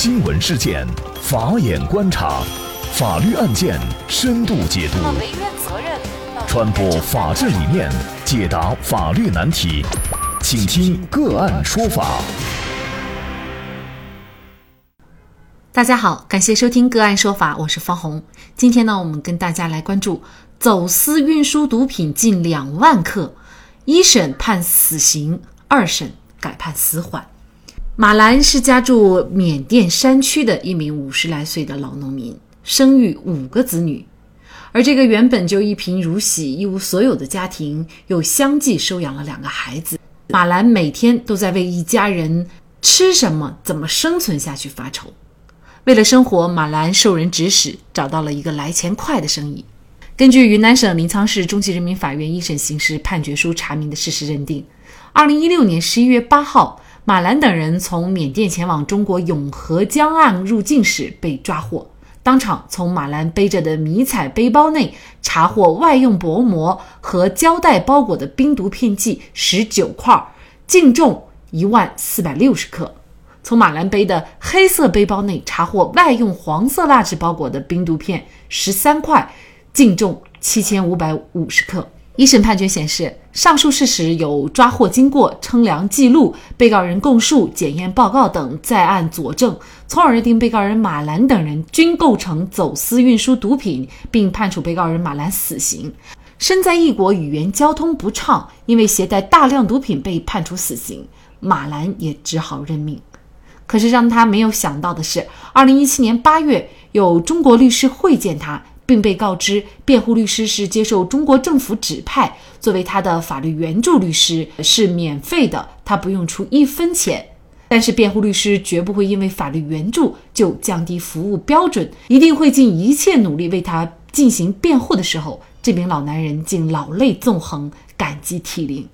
新闻事件，法眼观察，法律案件深度解读，传播法治理念，解答法律难题，请听个案说法。大家好，感谢收听个案说法，我是方红。今天呢，我们跟大家来关注走私运输毒品近两万克，一审判死刑，二审改判死缓。马兰是家住缅甸山区的一名五十来岁的老农民，生育五个子女，而这个原本就一贫如洗、一无所有的家庭，又相继收养了两个孩子。马兰每天都在为一家人吃什么、怎么生存下去发愁。为了生活，马兰受人指使，找到了一个来钱快的生意。根据云南省临沧市中级人民法院一审刑事判决书查明的事实认定，二零一六年十一月八号。马兰等人从缅甸前往中国永和江岸入境时被抓获，当场从马兰背着的迷彩背包内查获外用薄膜和胶带包裹的冰毒片剂十九块，净重一万四百六十克；从马兰背的黑色背包内查获外用黄色蜡纸包裹的冰毒片十三块，净重七千五百五十克。一审判决显示，上述事实有抓获经过、称量记录、被告人供述、检验报告等在案佐证，从而认定被告人马兰等人均构成走私运输毒品，并判处被告人马兰死刑。身在异国，语言交通不畅，因为携带大量毒品被判处死刑，马兰也只好认命。可是让他没有想到的是，二零一七年八月，有中国律师会见他。并被告知，辩护律师是接受中国政府指派，作为他的法律援助律师是免费的，他不用出一分钱。但是辩护律师绝不会因为法律援助就降低服务标准，一定会尽一切努力为他进行辩护的时候，这名老男人竟老泪纵横，感激涕零。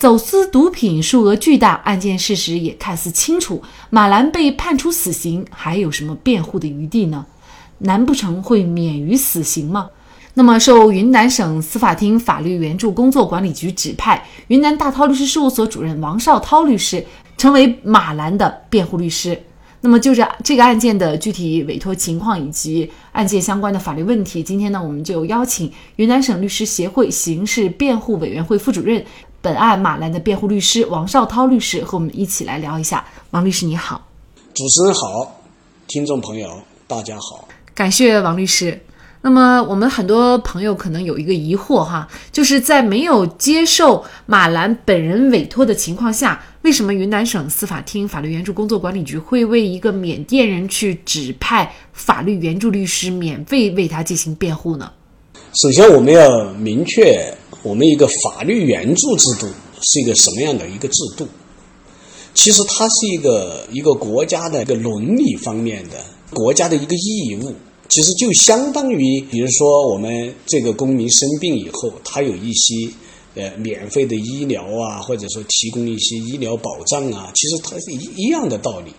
走私毒品数额巨大，案件事实也看似清楚，马兰被判处死刑，还有什么辩护的余地呢？难不成会免于死刑吗？那么，受云南省司法厅法律援助工作管理局指派，云南大韬律师事务所主任王绍涛律师成为马兰的辩护律师。那么，就着这个案件的具体委托情况以及案件相关的法律问题，今天呢，我们就邀请云南省律师协会刑事辩护委员会副主任、本案马兰的辩护律师王绍涛律师和我们一起来聊一下。王律师，你好。主持人好，听众朋友大家好。感谢王律师。那么，我们很多朋友可能有一个疑惑哈，就是在没有接受马兰本人委托的情况下，为什么云南省司法厅法律援助工作管理局会为一个缅甸人去指派法律援助律师，免费为他进行辩护呢？首先，我们要明确，我们一个法律援助制度是一个什么样的一个制度。其实，它是一个一个国家的一个伦理方面的国家的一个义务。其实就相当于，比如说我们这个公民生病以后，他有一些呃免费的医疗啊，或者说提供一些医疗保障啊，其实它是一一样的道理。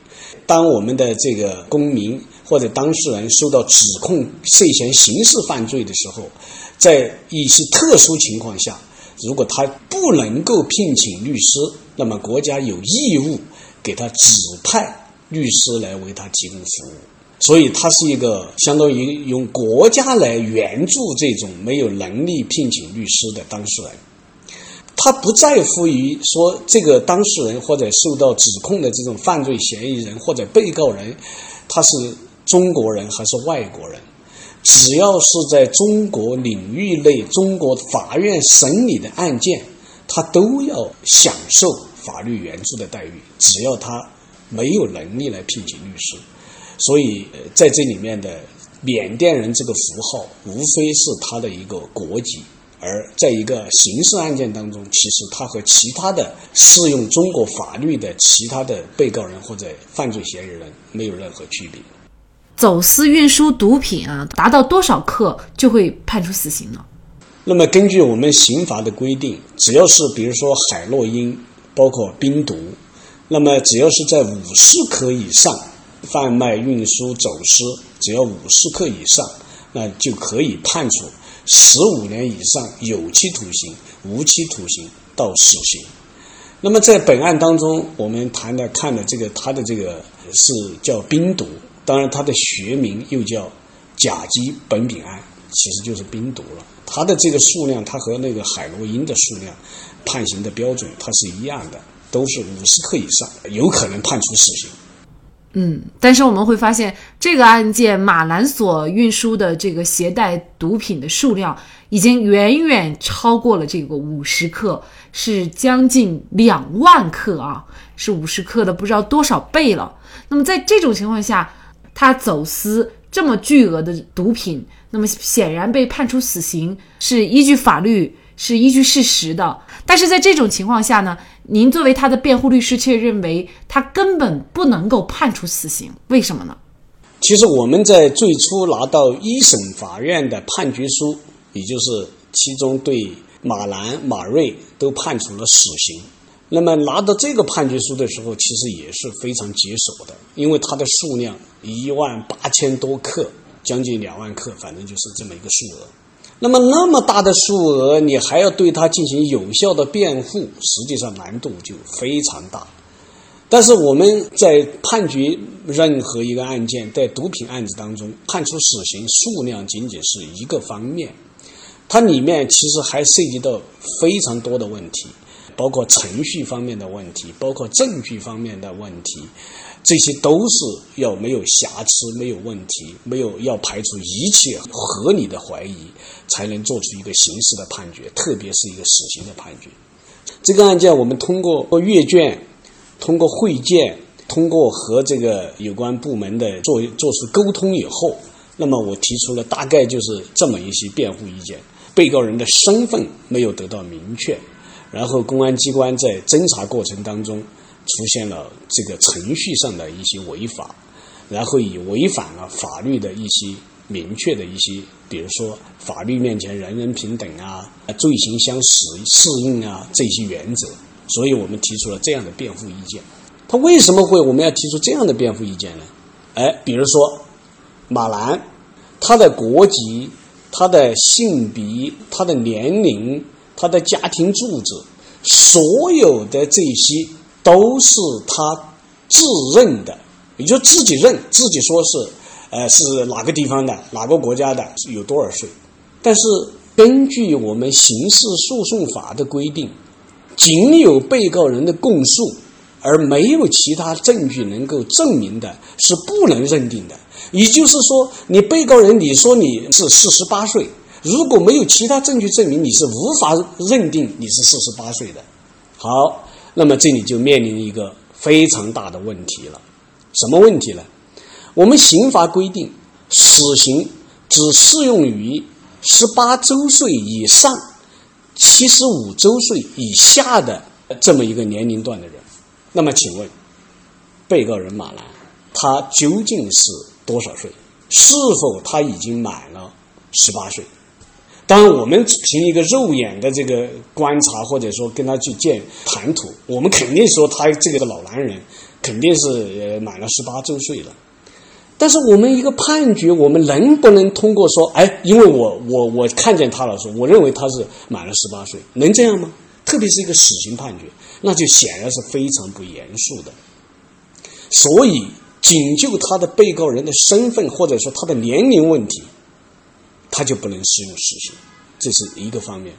当我们的这个公民或者当事人受到指控涉嫌刑事犯罪的时候，在一些特殊情况下，如果他不能够聘请律师，那么国家有义务给他指派律师来为他提供服务。所以，它是一个相当于用国家来援助这种没有能力聘请律师的当事人。他不在乎于说这个当事人或者受到指控的这种犯罪嫌疑人或者被告人，他是中国人还是外国人，只要是在中国领域内、中国法院审理的案件，他都要享受法律援助的待遇。只要他没有能力来聘请律师。所以，在这里面的缅甸人这个符号，无非是他的一个国籍；而在一个刑事案件当中，其实他和其他的适用中国法律的其他的被告人或者犯罪嫌疑人没有任何区别。走私运输毒品啊，达到多少克就会判处死刑呢？那么，根据我们刑法的规定，只要是比如说海洛因，包括冰毒，那么只要是在五十克以上。贩卖、运输、走私，只要五十克以上，那就可以判处十五年以上有期徒刑、无期徒刑到死刑。那么在本案当中，我们谈的看的这个他的这个是叫冰毒，当然它的学名又叫甲基苯丙胺，其实就是冰毒了。它的这个数量，它和那个海洛因的数量判刑的标准它是一样的，都是五十克以上，有可能判处死刑。嗯，但是我们会发现，这个案件马兰所运输的这个携带毒品的数量，已经远远超过了这个五十克，是将近两万克啊，是五十克的不知道多少倍了。那么在这种情况下，他走私这么巨额的毒品，那么显然被判处死刑是依据法律。是依据事实的，但是在这种情况下呢，您作为他的辩护律师，却认为他根本不能够判处死刑，为什么呢？其实我们在最初拿到一审法院的判决书，也就是其中对马兰、马瑞都判处了死刑。那么拿到这个判决书的时候，其实也是非常棘手的，因为它的数量一万八千多克，将近两万克，反正就是这么一个数额。那么那么大的数额，你还要对他进行有效的辩护，实际上难度就非常大。但是我们在判决任何一个案件，在毒品案子当中判处死刑，数量仅仅是一个方面，它里面其实还涉及到非常多的问题，包括程序方面的问题，包括证据方面的问题。这些都是要没有瑕疵、没有问题、没有要排除一切合理的怀疑，才能做出一个刑事的判决，特别是一个死刑的判决。这个案件我们通过阅卷、通过会见、通过和这个有关部门的做做出沟通以后，那么我提出了大概就是这么一些辩护意见：被告人的身份没有得到明确，然后公安机关在侦查过程当中。出现了这个程序上的一些违法，然后也违反了法律的一些明确的一些，比如说法律面前人人平等啊、罪行相适适应啊这些原则，所以我们提出了这样的辩护意见。他为什么会我们要提出这样的辩护意见呢？哎，比如说马兰，他的国籍、他的性别、他的年龄、他的家庭住址，所有的这些。都是他自认的，也就自己认自己说是，呃，是哪个地方的，哪个国家的，有多少岁。但是根据我们刑事诉讼法的规定，仅有被告人的供述，而没有其他证据能够证明的，是不能认定的。也就是说，你被告人你说你是四十八岁，如果没有其他证据证明，你是无法认定你是四十八岁的。好。那么这里就面临一个非常大的问题了，什么问题呢？我们刑法规定，死刑只适用于十八周岁以上、七十五周岁以下的这么一个年龄段的人。那么请问，被告人马兰他究竟是多少岁？是否他已经满了十八岁？当然，我们凭一个肉眼的这个观察，或者说跟他去见谈吐，我们肯定说他这个老男人肯定是呃满了十八周岁了。但是我们一个判决，我们能不能通过说，哎，因为我我我看见他了，说我认为他是满了十八岁，能这样吗？特别是一个死刑判决，那就显然是非常不严肃的。所以，仅就他的被告人的身份，或者说他的年龄问题。他就不能适用死刑，这是一个方面。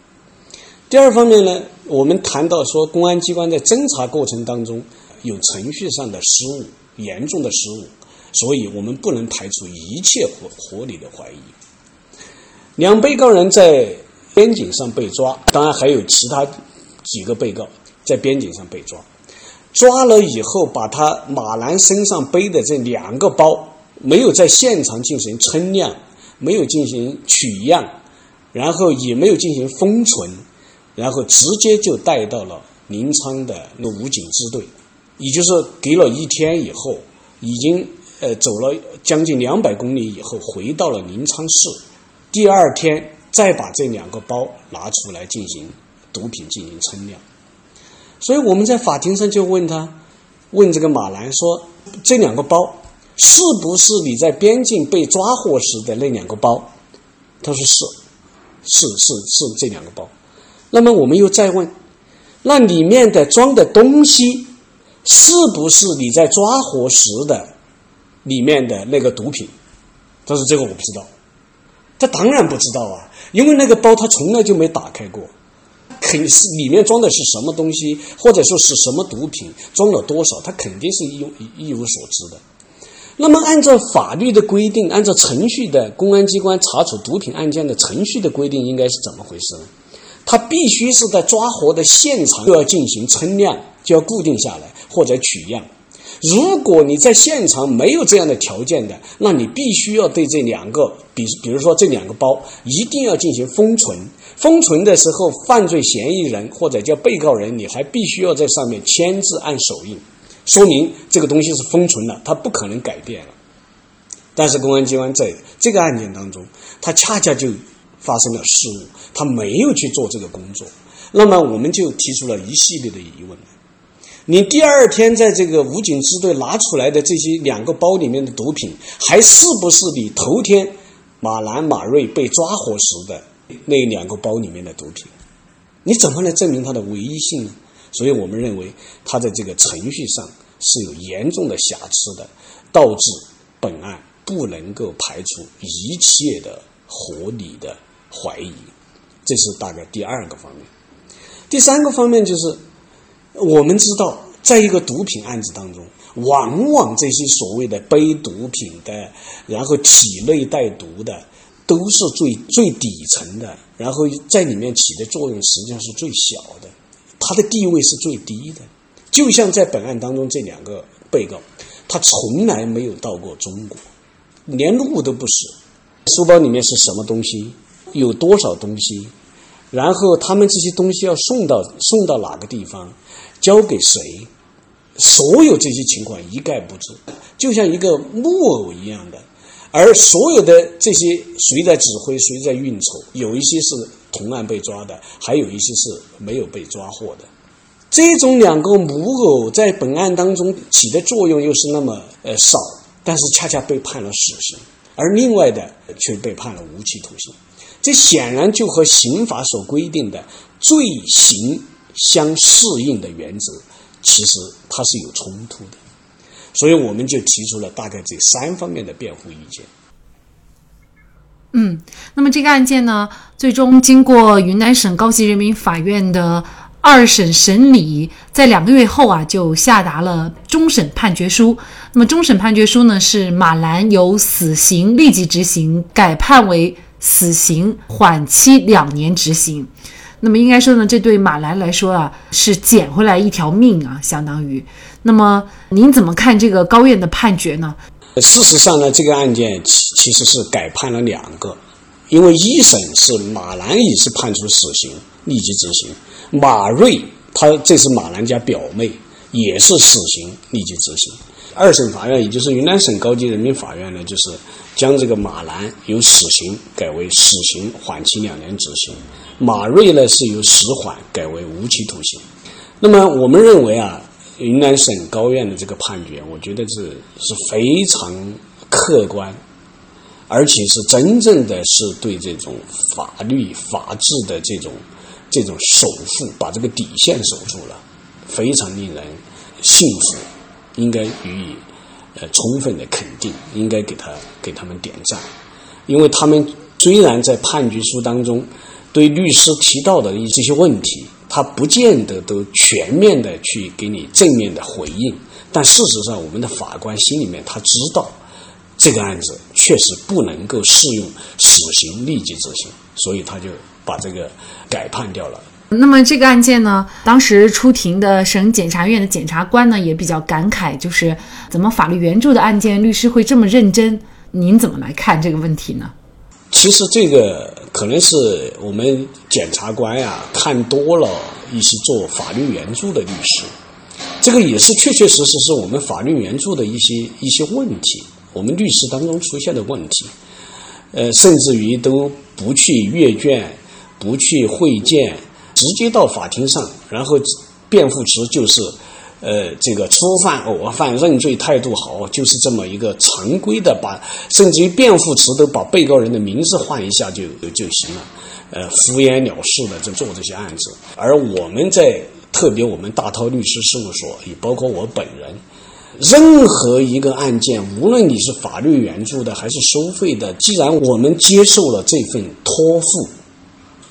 第二方面呢，我们谈到说，公安机关在侦查过程当中有程序上的失误，严重的失误，所以我们不能排除一切合合理的怀疑。两被告人在边境上被抓，当然还有其他几个被告在边境上被抓，抓了以后，把他马兰身上背的这两个包没有在现场进行称量。没有进行取样，然后也没有进行封存，然后直接就带到了临沧的那武警支队，也就是隔了一天以后，已经呃走了将近两百公里以后，回到了临沧市。第二天再把这两个包拿出来进行毒品进行称量，所以我们在法庭上就问他，问这个马兰说这两个包。是不是你在边境被抓获时的那两个包？他说是，是是是这两个包。那么我们又再问，那里面的装的东西是不是你在抓获时的里面的那个毒品？他说：“这个我不知道。”他当然不知道啊，因为那个包他从来就没打开过，肯是里面装的是什么东西，或者说是什么毒品，装了多少，他肯定是一一无所知的。那么，按照法律的规定，按照程序的公安机关查处毒品案件的程序的规定，应该是怎么回事呢？他必须是在抓获的现场就要进行称量，就要固定下来或者取样。如果你在现场没有这样的条件的，那你必须要对这两个，比比如说这两个包，一定要进行封存。封存的时候，犯罪嫌疑人或者叫被告人，你还必须要在上面签字按手印。说明这个东西是封存了，它不可能改变了。但是公安机关在这个案件当中，他恰恰就发生了失误，他没有去做这个工作。那么我们就提出了一系列的疑问：你第二天在这个武警支队拿出来的这些两个包里面的毒品，还是不是你头天马兰马瑞被抓获时的那两个包里面的毒品？你怎么来证明它的唯一性呢？所以我们认为，他在这个程序上是有严重的瑕疵的，导致本案不能够排除一切的合理的怀疑。这是大概第二个方面。第三个方面就是，我们知道，在一个毒品案子当中，往往这些所谓的背毒品的，然后体内带毒的，都是最最底层的，然后在里面起的作用实际上是最小的。他的地位是最低的，就像在本案当中这两个被告，他从来没有到过中国，连路都不识。书包里面是什么东西？有多少东西？然后他们这些东西要送到送到哪个地方？交给谁？所有这些情况一概不知，就像一个木偶一样的。而所有的这些谁在指挥，谁在运筹？有一些是。同案被抓的，还有一些是没有被抓获的。这种两个母偶在本案当中起的作用又是那么呃少，但是恰恰被判了死刑，而另外的却被判了无期徒刑。这显然就和刑法所规定的罪刑相适应的原则，其实它是有冲突的。所以我们就提出了大概这三方面的辩护意见。嗯，那么这个案件呢，最终经过云南省高级人民法院的二审审理，在两个月后啊，就下达了终审判决书。那么终审判决书呢，是马兰由死刑立即执行改判为死刑缓期两年执行。那么应该说呢，这对马兰来说啊，是捡回来一条命啊，相当于。那么您怎么看这个高院的判决呢？事实上呢，这个案件其其实是改判了两个，因为一审是马兰也是判处死刑立即执行，马瑞他这是马兰家表妹也是死刑立即执行。二审法院也就是云南省高级人民法院呢，就是将这个马兰由死刑改为死刑缓期两年执行，马瑞呢是由死缓改为无期徒刑。那么我们认为啊。云南省高院的这个判决，我觉得是是非常客观，而且是真正的是对这种法律法治的这种这种守护，把这个底线守住了，非常令人信服，应该予以呃充分的肯定，应该给他给他们点赞，因为他们虽然在判决书当中对律师提到的这些问题。他不见得都全面的去给你正面的回应，但事实上，我们的法官心里面他知道，这个案子确实不能够适用死刑立即执行，所以他就把这个改判掉了。那么这个案件呢，当时出庭的省检察院的检察官呢也比较感慨，就是怎么法律援助的案件律师会这么认真？您怎么来看这个问题呢？其实这个可能是我们检察官呀看多了一些做法律援助的律师，这个也是确确实实是我们法律援助的一些一些问题，我们律师当中出现的问题，呃，甚至于都不去阅卷，不去会见，直接到法庭上，然后辩护词就是。呃，这个初犯、偶犯认罪态度好，就是这么一个常规的，把甚至于辩护词都把被告人的名字换一下就就行了，呃，敷衍了事的就做这些案子。而我们在特别我们大韬律师事务所，也包括我本人，任何一个案件，无论你是法律援助的还是收费的，既然我们接受了这份托付，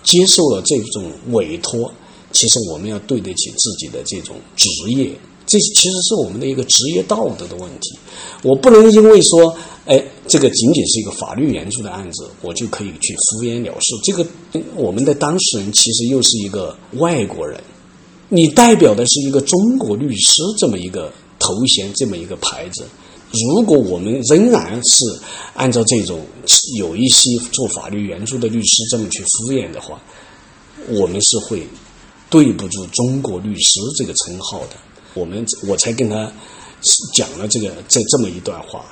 接受了这种委托，其实我们要对得起自己的这种职业，这其实是我们的一个职业道德的问题。我不能因为说，哎，这个仅仅是一个法律援助的案子，我就可以去敷衍了事。这个我们的当事人其实又是一个外国人。你代表的是一个中国律师这么一个头衔，这么一个牌子。如果我们仍然是按照这种有一些做法律援助的律师这么去敷衍的话，我们是会对不住中国律师这个称号的。我们我才跟他讲了这个这这么一段话。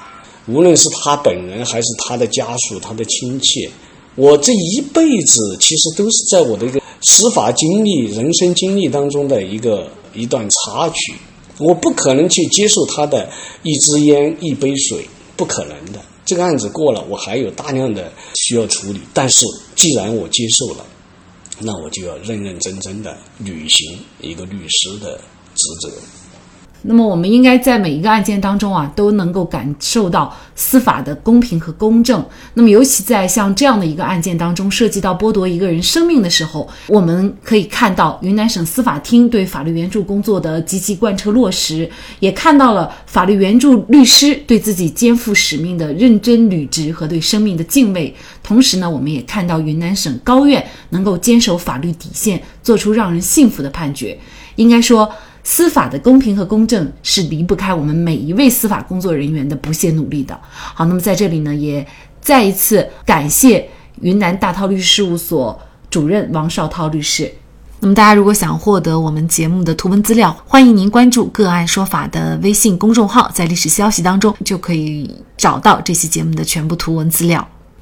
无论是他本人还是他的家属、他的亲戚，我这一辈子其实都是在我的一个。司法经历、人生经历当中的一个一段插曲，我不可能去接受他的一支烟、一杯水，不可能的。这个案子过了，我还有大量的需要处理。但是，既然我接受了，那我就要认认真真的履行一个律师的职责。那么，我们应该在每一个案件当中啊，都能够感受到司法的公平和公正。那么，尤其在像这样的一个案件当中，涉及到剥夺一个人生命的时候，我们可以看到云南省司法厅对法律援助工作的积极贯彻落实，也看到了法律援助律师对自己肩负使命的认真履职和对生命的敬畏。同时呢，我们也看到云南省高院能够坚守法律底线，做出让人信服的判决。应该说。司法的公平和公正是离不开我们每一位司法工作人员的不懈努力的。好，那么在这里呢，也再一次感谢云南大韬律师事务所主任王绍涛律师。那么大家如果想获得我们节目的图文资料，欢迎您关注“个案说法”的微信公众号，在历史消息当中就可以找到这期节目的全部图文资料。